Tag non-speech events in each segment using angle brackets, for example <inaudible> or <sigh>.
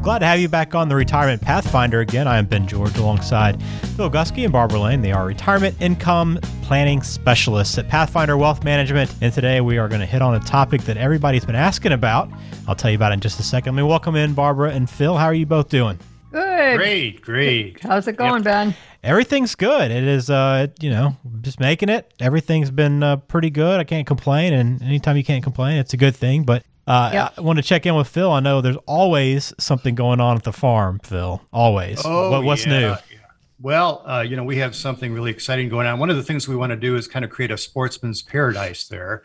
Well, glad to have you back on the Retirement Pathfinder again. I am Ben George alongside Phil Gusky and Barbara Lane. They are retirement income planning specialists at Pathfinder Wealth Management. And today we are going to hit on a topic that everybody's been asking about. I'll tell you about it in just a second. Let me welcome in Barbara and Phil. How are you both doing? Good. Great, great. How's it going, yep. Ben? Everything's good. It is, uh, you know, just making it. Everything's been uh, pretty good. I can't complain. And anytime you can't complain, it's a good thing. But uh, yep. I want to check in with Phil. I know there's always something going on at the farm, Phil. Always. Oh, what, what's yeah. new? Well, uh, you know, we have something really exciting going on. One of the things we want to do is kind of create a sportsman's paradise there.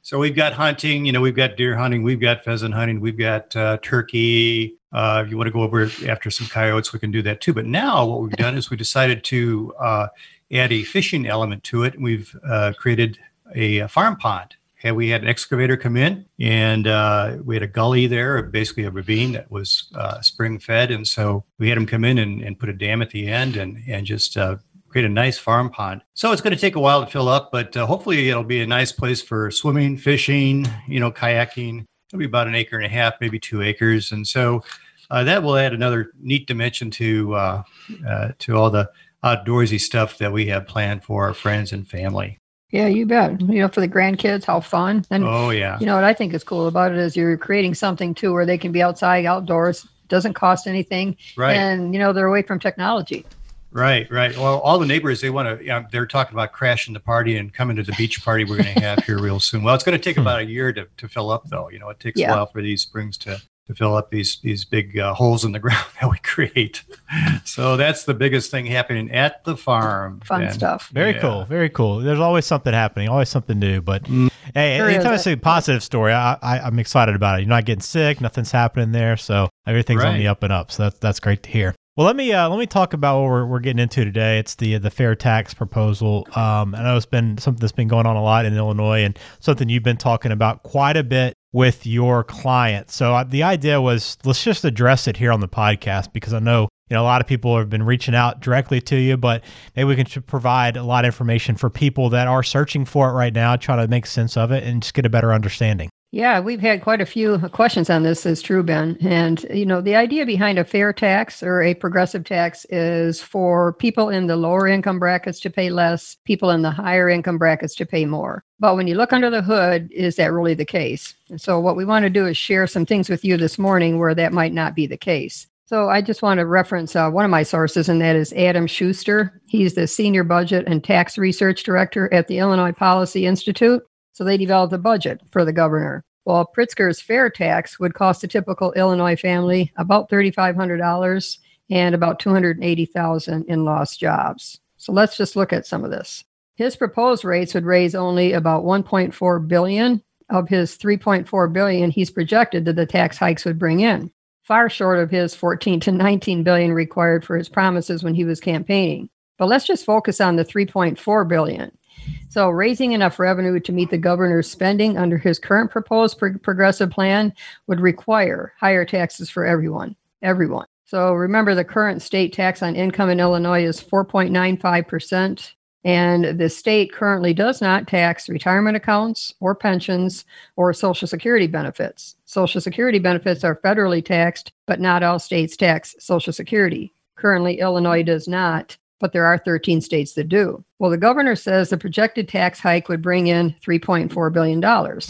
So we've got hunting, you know, we've got deer hunting, we've got pheasant hunting, we've got uh, turkey. Uh, if you want to go over after some coyotes, we can do that too. But now what we've done is we decided to uh, add a fishing element to it. We've uh, created a farm pond and we had an excavator come in and uh, we had a gully there, basically a ravine that was uh, spring fed. And so we had them come in and, and put a dam at the end and, and just uh, create a nice farm pond. So it's going to take a while to fill up, but uh, hopefully it'll be a nice place for swimming, fishing, you know, kayaking. It'll be about an acre and a half, maybe two acres. And so uh, that will add another neat dimension to, uh, to all the outdoorsy stuff that we have planned for our friends and family. Yeah, you bet. You know, for the grandkids, how fun. And oh yeah. You know what I think is cool about it is you're creating something too where they can be outside, outdoors, doesn't cost anything. Right. And you know, they're away from technology. Right, right. Well, all the neighbors they want to. You know, they're talking about crashing the party and coming to the beach party we're going to have here real soon. Well, it's going to take hmm. about a year to, to fill up, though. You know, it takes yeah. a while for these springs to to fill up these these big uh, holes in the <laughs> ground that we create. so that's the biggest thing happening at the farm. Fun and, stuff. Very yeah. cool. Very cool. There's always something happening. Always something new. But mm. hey, sure anytime I say positive story, I, I am excited about it. You're not getting sick. Nothing's happening there. So everything's right. on the up and up. So that's that's great to hear. Well, let me uh, let me talk about what we're, we're getting into today. It's the the fair tax proposal. Um, I know it's been something that's been going on a lot in Illinois, and something you've been talking about quite a bit with your client. So uh, the idea was let's just address it here on the podcast because I know you know a lot of people have been reaching out directly to you, but maybe we can provide a lot of information for people that are searching for it right now, trying to make sense of it, and just get a better understanding. Yeah, we've had quite a few questions on this, is true, Ben. And, you know, the idea behind a fair tax or a progressive tax is for people in the lower income brackets to pay less, people in the higher income brackets to pay more. But when you look under the hood, is that really the case? And so, what we want to do is share some things with you this morning where that might not be the case. So, I just want to reference uh, one of my sources, and that is Adam Schuster. He's the Senior Budget and Tax Research Director at the Illinois Policy Institute. So they developed a budget for the governor. Well, Pritzker's fair tax would cost a typical Illinois family about $3,500 and about 280,000 in lost jobs. So let's just look at some of this. His proposed rates would raise only about 1.4 billion of his 3.4 billion he's projected that the tax hikes would bring in, far short of his 14 to 19 billion required for his promises when he was campaigning. But let's just focus on the 3.4 billion. So, raising enough revenue to meet the governor's spending under his current proposed pro- progressive plan would require higher taxes for everyone. Everyone. So, remember the current state tax on income in Illinois is 4.95%. And the state currently does not tax retirement accounts or pensions or Social Security benefits. Social Security benefits are federally taxed, but not all states tax Social Security. Currently, Illinois does not but there are 13 states that do. Well, the governor says the projected tax hike would bring in $3.4 billion.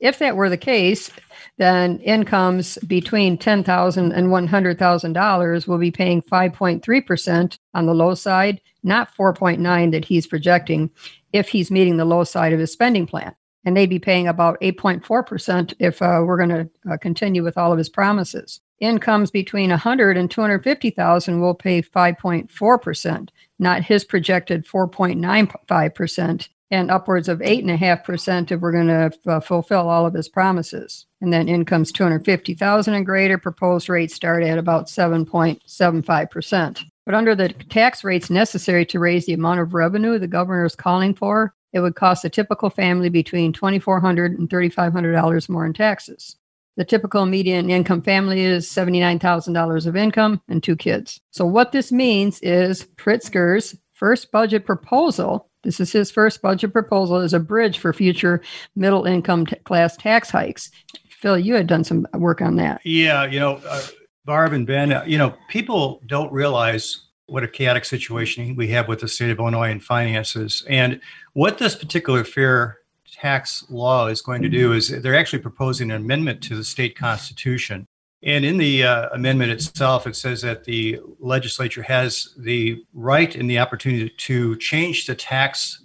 If that were the case, then incomes between $10,000 and $100,000 will be paying 5.3% on the low side, not 4.9 that he's projecting if he's meeting the low side of his spending plan. And they'd be paying about 8.4% if uh, we're going to uh, continue with all of his promises. Incomes between 100 and 250,000 will pay 5.4%, not his projected 4.95%, and upwards of 8.5% if we're going to uh, fulfill all of his promises. And then incomes 250,000 and greater, proposed rates start at about 7.75%. But under the tax rates necessary to raise the amount of revenue the governor is calling for, it would cost a typical family between $2,400 and $3,500 more in taxes. The typical median income family is $79,000 of income and two kids. So, what this means is Pritzker's first budget proposal, this is his first budget proposal, is a bridge for future middle income t- class tax hikes. Phil, you had done some work on that. Yeah, you know, uh, Barb and Ben, uh, you know, people don't realize what a chaotic situation we have with the state of Illinois and finances. And what this particular fair tax law is going to do is they're actually proposing an amendment to the state constitution. And in the uh, amendment itself, it says that the legislature has the right and the opportunity to change the tax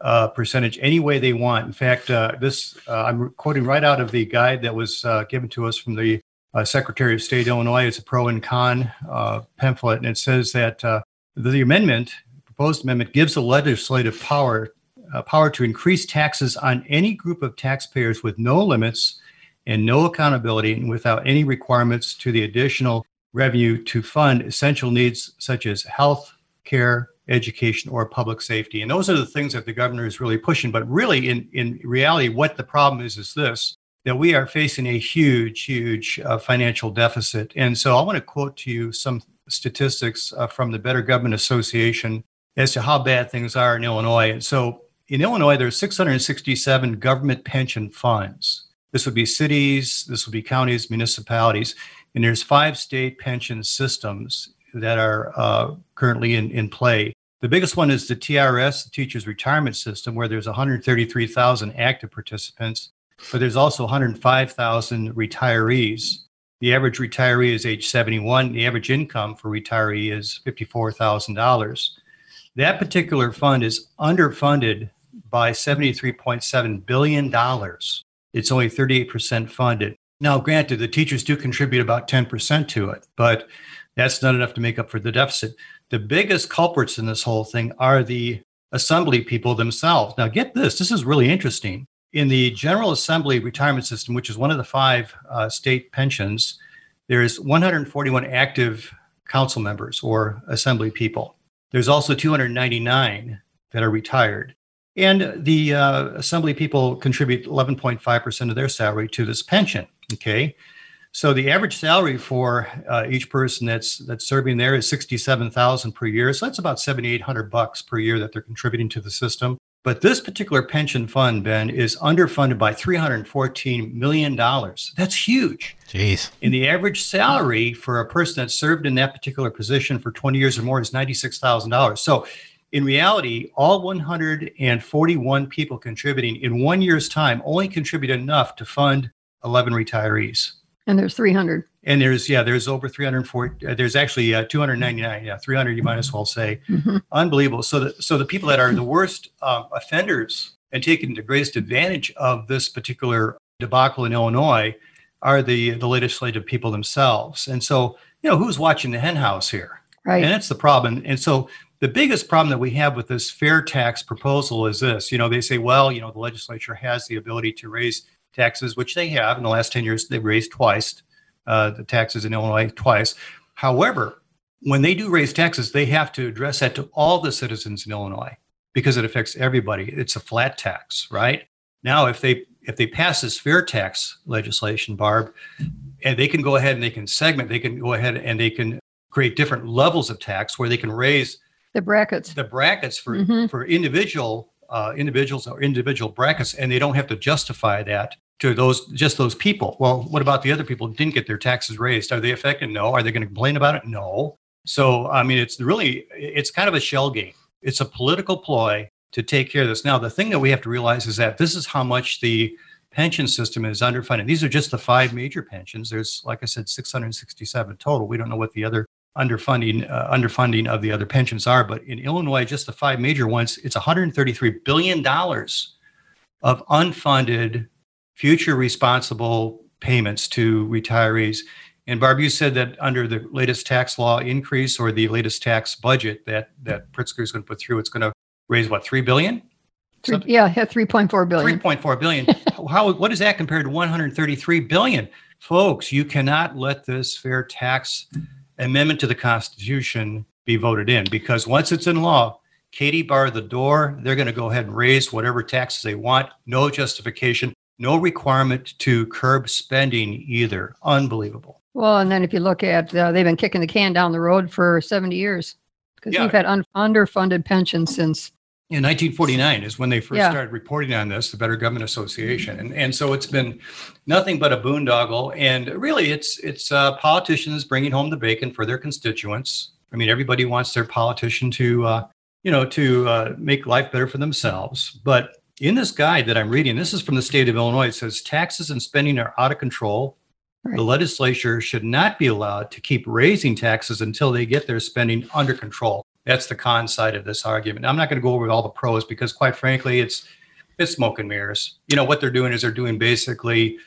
uh, percentage any way they want. In fact, uh, this uh, I'm quoting right out of the guide that was uh, given to us from the uh, Secretary of State Illinois. It's a pro and con pamphlet, and it says that the amendment, proposed amendment, gives the legislative power uh, power to increase taxes on any group of taxpayers with no limits and no accountability and without any requirements to the additional revenue to fund essential needs such as health care, education, or public safety. And those are the things that the governor is really pushing. But really, in, in reality, what the problem is is this that we are facing a huge, huge uh, financial deficit. And so I want to quote to you some statistics uh, from the Better Government Association as to how bad things are in Illinois. And so in Illinois, there's 667 government pension funds. This would be cities, this would be counties, municipalities, and there's five state pension systems that are uh, currently in, in play. The biggest one is the TRS, the Teachers Retirement System, where there's 133,000 active participants, but there's also 105,000 retirees. The average retiree is age 71. The average income for retiree is $54,000. That particular fund is underfunded by $73.7 billion. It's only 38% funded. Now, granted, the teachers do contribute about 10% to it, but that's not enough to make up for the deficit. The biggest culprits in this whole thing are the assembly people themselves. Now, get this this is really interesting. In the General Assembly retirement system, which is one of the five uh, state pensions, there's 141 active council members or assembly people. There's also 299 that are retired. And the uh, assembly people contribute 11.5% of their salary to this pension. Okay. So the average salary for uh, each person that's that's serving there is 67,000 per year. So that's about 7,800 bucks per year that they're contributing to the system. But this particular pension fund, Ben, is underfunded by $314 million. That's huge. Jeez. And the average salary for a person that served in that particular position for 20 years or more is $96,000. So in reality, all 141 people contributing in one year's time only contribute enough to fund 11 retirees. And there's 300. And there's, yeah, there's over 340. Uh, there's actually uh, 299. Yeah, 300, you might as well say. Mm-hmm. Unbelievable. So, the, so the people that are the worst uh, offenders and taking the greatest advantage of this particular debacle in Illinois are the, the legislative people themselves. And so, you know, who's watching the henhouse here? Right. And that's the problem. And so the biggest problem that we have with this fair tax proposal is this. You know they say well you know the legislature has the ability to raise taxes which they have. In the last 10 years they've raised twice uh, the taxes in illinois twice. However when they do raise taxes they have to address that to all the citizens in illinois because it affects everybody. It's a flat tax right? Now if they if they pass this fair tax legislation barb and they can go ahead and they can segment they can go ahead and they can create different levels of tax where they can raise the brackets. The brackets for mm-hmm. for individual uh, individuals or individual brackets, and they don't have to justify that to those just those people. Well, what about the other people who didn't get their taxes raised? Are they affected? No. Are they going to complain about it? No. So I mean, it's really it's kind of a shell game. It's a political ploy to take care of this. Now, the thing that we have to realize is that this is how much the pension system is underfunded. These are just the five major pensions. There's, like I said, 667 total. We don't know what the other underfunding uh, underfunding of the other pensions are. But in Illinois, just the five major ones, it's 133 billion dollars of unfunded future responsible payments to retirees. And Barb, you said that under the latest tax law increase or the latest tax budget that that Pritzker is going to put through, it's going to raise what three billion? Three, yeah, three point four billion. Three point four billion. <laughs> How? What is that compared to one hundred thirty-three billion? Folks, you cannot let this fair tax amendment to the Constitution be voted in because once it's in law, Katie bar the door. They're going to go ahead and raise whatever taxes they want. No justification, no requirement to curb spending either. Unbelievable. Well, and then if you look at, uh, they've been kicking the can down the road for 70 years because yeah. we've had un- underfunded pensions since. In 1949 is when they first yeah. started reporting on this, the Better Government Association, and and so it's been nothing but a boondoggle. And really, it's it's uh, politicians bringing home the bacon for their constituents. I mean, everybody wants their politician to uh, you know, to uh, make life better for themselves. But in this guide that I'm reading, this is from the state of Illinois. It says taxes and spending are out of control. Right. The legislature should not be allowed to keep raising taxes until they get their spending under control. That's the con side of this argument. I'm not going to go over all the pros because, quite frankly, it's it's smoke and mirrors. You know what they're doing is they're doing basically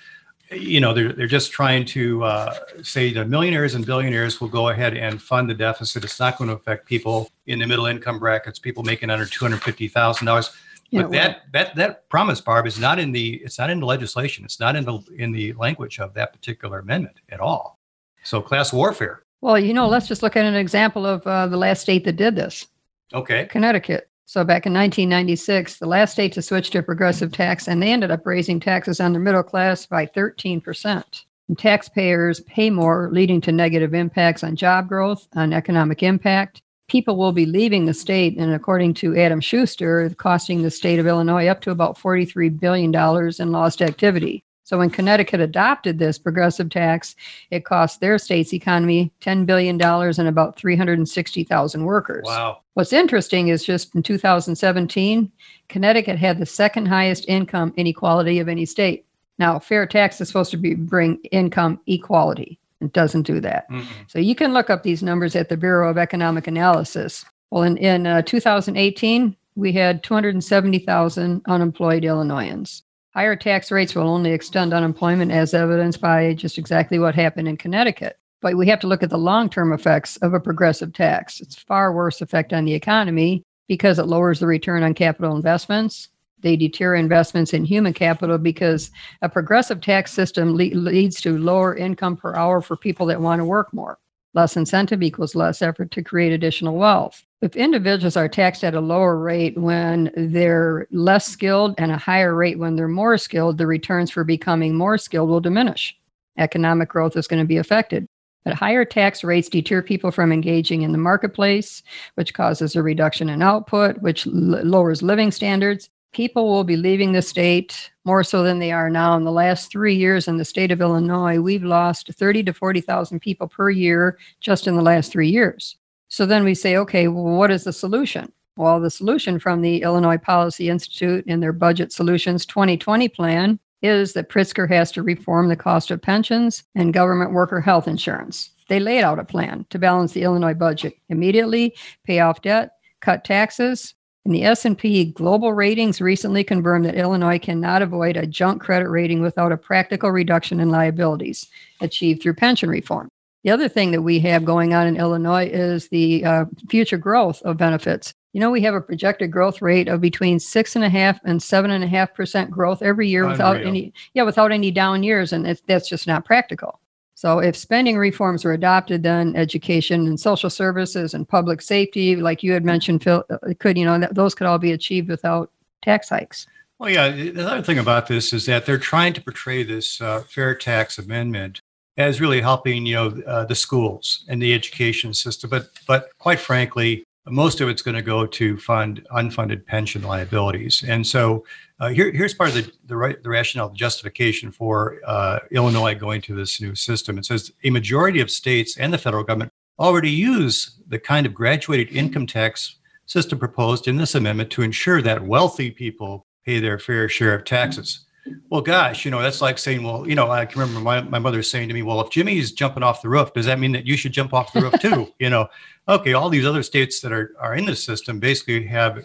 you know they're, they're just trying to uh, say the millionaires and billionaires will go ahead and fund the deficit it's not going to affect people in the middle income brackets people making under $250000 but that that that promise barb is not in the it's not in the legislation it's not in the in the language of that particular amendment at all so class warfare well you know let's just look at an example of uh, the last state that did this okay connecticut so back in 1996, the last state to switch to a progressive tax, and they ended up raising taxes on the middle class by 13%. And taxpayers pay more, leading to negative impacts on job growth, on economic impact. People will be leaving the state, and according to Adam Schuster, costing the state of Illinois up to about $43 billion in lost activity. So when Connecticut adopted this progressive tax, it cost their state's economy $10 billion and about 360,000 workers. Wow. What's interesting is just in 2017, Connecticut had the second highest income inequality of any state. Now, fair tax is supposed to be bring income equality. It doesn't do that. mm So you can look up these numbers at the Bureau of Economic Analysis. Well, in, in uh, 2018, we had 270,000 unemployed Illinoisans. Higher tax rates will only extend unemployment, as evidenced by just exactly what happened in Connecticut. But we have to look at the long term effects of a progressive tax. It's far worse effect on the economy because it lowers the return on capital investments. They deter investments in human capital because a progressive tax system le- leads to lower income per hour for people that want to work more. Less incentive equals less effort to create additional wealth. If individuals are taxed at a lower rate when they're less skilled and a higher rate when they're more skilled, the returns for becoming more skilled will diminish. Economic growth is going to be affected. But higher tax rates deter people from engaging in the marketplace, which causes a reduction in output, which l- lowers living standards. People will be leaving the state more so than they are now. In the last three years in the state of Illinois, we've lost 30 to 40,000 people per year just in the last three years. So then we say, okay, well, what is the solution? Well, the solution from the Illinois Policy Institute in their Budget Solutions 2020 plan is that Pritzker has to reform the cost of pensions and government worker health insurance. They laid out a plan to balance the Illinois budget immediately, pay off debt, cut taxes, and the S&P Global Ratings recently confirmed that Illinois cannot avoid a junk credit rating without a practical reduction in liabilities achieved through pension reform. The other thing that we have going on in Illinois is the uh, future growth of benefits. You know, we have a projected growth rate of between six and a half and seven and a half percent growth every year Unreal. without any, yeah, without any down years, and that's just not practical. So if spending reforms are adopted, then education and social services and public safety, like you had mentioned, Phil, uh, could you know those could all be achieved without tax hikes. Well, yeah. The other thing about this is that they're trying to portray this uh, fair tax amendment as really helping, you know, uh, the schools and the education system. But but quite frankly, most of it's going to go to fund unfunded pension liabilities. And so uh, here, here's part of the, the, right, the rationale, the justification for uh, Illinois going to this new system. It says a majority of states and the federal government already use the kind of graduated income tax system proposed in this amendment to ensure that wealthy people pay their fair share of taxes. Well, gosh, you know, that's like saying, well, you know, I can remember my, my mother saying to me, well, if Jimmy's jumping off the roof, does that mean that you should jump off the roof too? <laughs> you know, okay, all these other states that are, are in this system basically have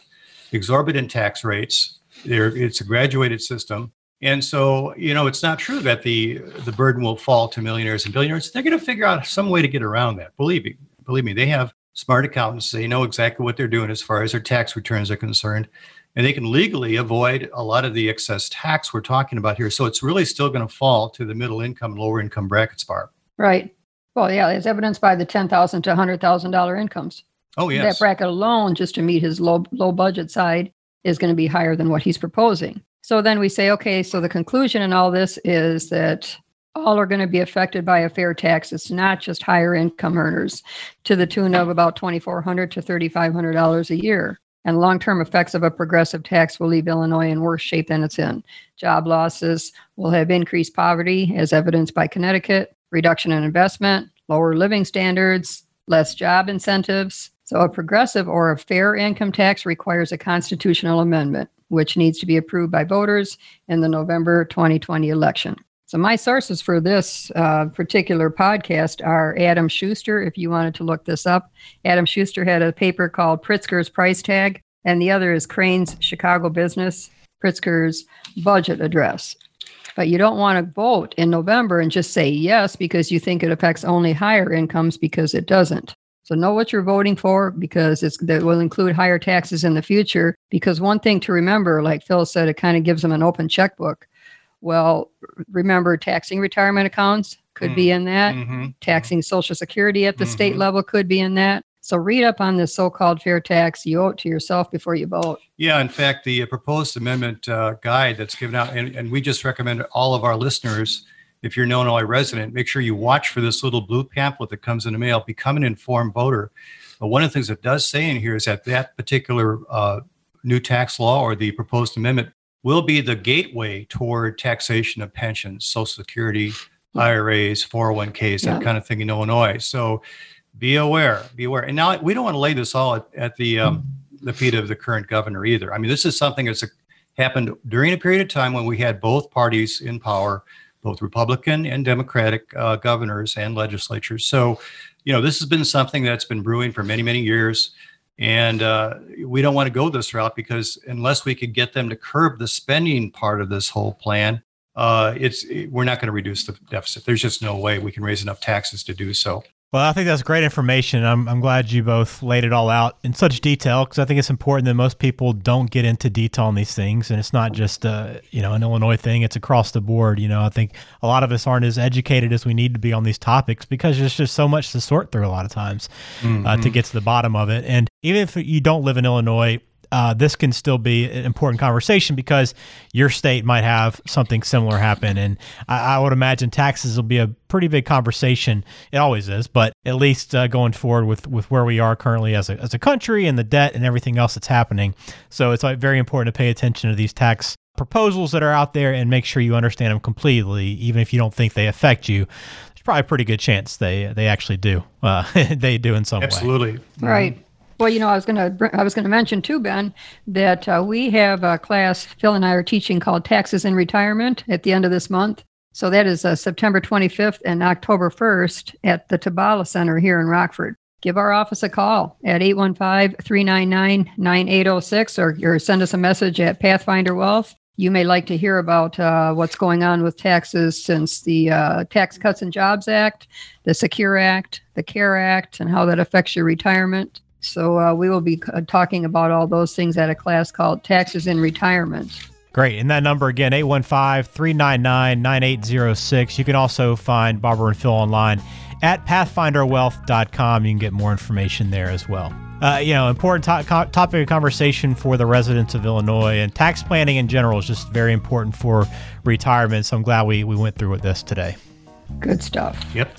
exorbitant tax rates. They're, it's a graduated system. And so, you know, it's not true that the the burden will fall to millionaires and billionaires. They're going to figure out some way to get around that. Believe me, believe me, they have smart accountants. They know exactly what they're doing as far as their tax returns are concerned and they can legally avoid a lot of the excess tax we're talking about here. So it's really still going to fall to the middle income, lower income brackets bar. Right. Well, yeah, it's evidenced by the ten thousand to hundred thousand dollar incomes. Oh, yes. That bracket alone, just to meet his low low budget side, is going to be higher than what he's proposing. So then we say, okay, so the conclusion in all this is that all are going to be affected by a fair tax. It's not just higher income earners to the tune of about 2,400 to $3,500 a year. And long term effects of a progressive tax will leave Illinois in worse shape than it's in. Job losses will have increased poverty, as evidenced by Connecticut, reduction in investment, lower living standards, less job incentives. So, a progressive or a fair income tax requires a constitutional amendment, which needs to be approved by voters in the November 2020 election. So my sources for this uh, particular podcast are Adam Schuster. If you wanted to look this up, Adam Schuster had a paper called Pritzker's Price Tag, and the other is Crain's Chicago Business Pritzker's Budget Address. But you don't want to vote in November and just say yes because you think it affects only higher incomes because it doesn't. So know what you're voting for because it's that will include higher taxes in the future. Because one thing to remember, like Phil said, it kind of gives them an open checkbook well, remember taxing retirement accounts could mm. be in that. Mm-hmm. Taxing Social Security at the mm-hmm. state level could be in that. So read up on this so-called fair tax. You owe it to yourself before you vote. Yeah, in fact, the uh, proposed amendment uh, guide that's given out, and, and we just recommend all of our listeners, if you're an Illinois resident, make sure you watch for this little blue pamphlet that comes in the mail. Become an informed voter. But one of the things it does say in here is that that particular uh, new tax law or the proposed amendment will be the gateway toward taxation of pensions, Social Security, IRAs, 401ks, that yeah. kind of thing in Illinois. So be aware, be aware. And now we don't want to lay this all at, at the um, the feet of the current governor either. I mean, this is something that's happened during a period of time when we had both parties in power, both Republican and Democratic uh, governors and legislatures. So, you know, this has been something that's been brewing for many, many years. And uh, we don't want to go this route because unless we could get them to curb the spending part of this whole plan, uh, it's we're not going to reduce the deficit. There's just no way we can raise enough taxes to do so. Well, I think that's great information. I'm, I'm glad you both laid it all out in such detail because I think it's important that most people don't get into detail on these things, and it's not just uh, you know an Illinois thing; it's across the board. You know, I think a lot of us aren't as educated as we need to be on these topics because there's just so much to sort through a lot of times mm-hmm. uh, to mm-hmm. get to the bottom of it. And even if you don't live in Illinois, uh, this can still be an important conversation because your state might have something similar happen. And I, I would imagine taxes will be a pretty big conversation. It always is, but at least uh, going forward with, with where we are currently as a, as a country and the debt and everything else that's happening. So it's like very important to pay attention to these tax proposals that are out there and make sure you understand them completely, even if you don't think they affect you. There's probably a pretty good chance they they actually do. Uh, <laughs> they do in some Absolutely. way. Absolutely. Right. Well, you know, I was going to I was going to mention too, Ben, that uh, we have a class Phil and I are teaching called Taxes in Retirement at the end of this month. So that is uh, September 25th and October 1st at the Tabala Center here in Rockford. Give our office a call at 815-399-9806 or, or send us a message at Pathfinder Wealth. You may like to hear about uh, what's going on with taxes since the uh, Tax Cuts and Jobs Act, the Secure Act, the CARE Act, and how that affects your retirement. So uh, we will be uh, talking about all those things at a class called Taxes in Retirement. Great. And that number again, 815 399 9806. You can also find Barbara and Phil online at pathfinderwealth.com. You can get more information there as well. Uh, you know, important to- topic of conversation for the residents of Illinois and tax planning in general is just very important for retirement. So I'm glad we, we went through with this today. Good stuff. Yep.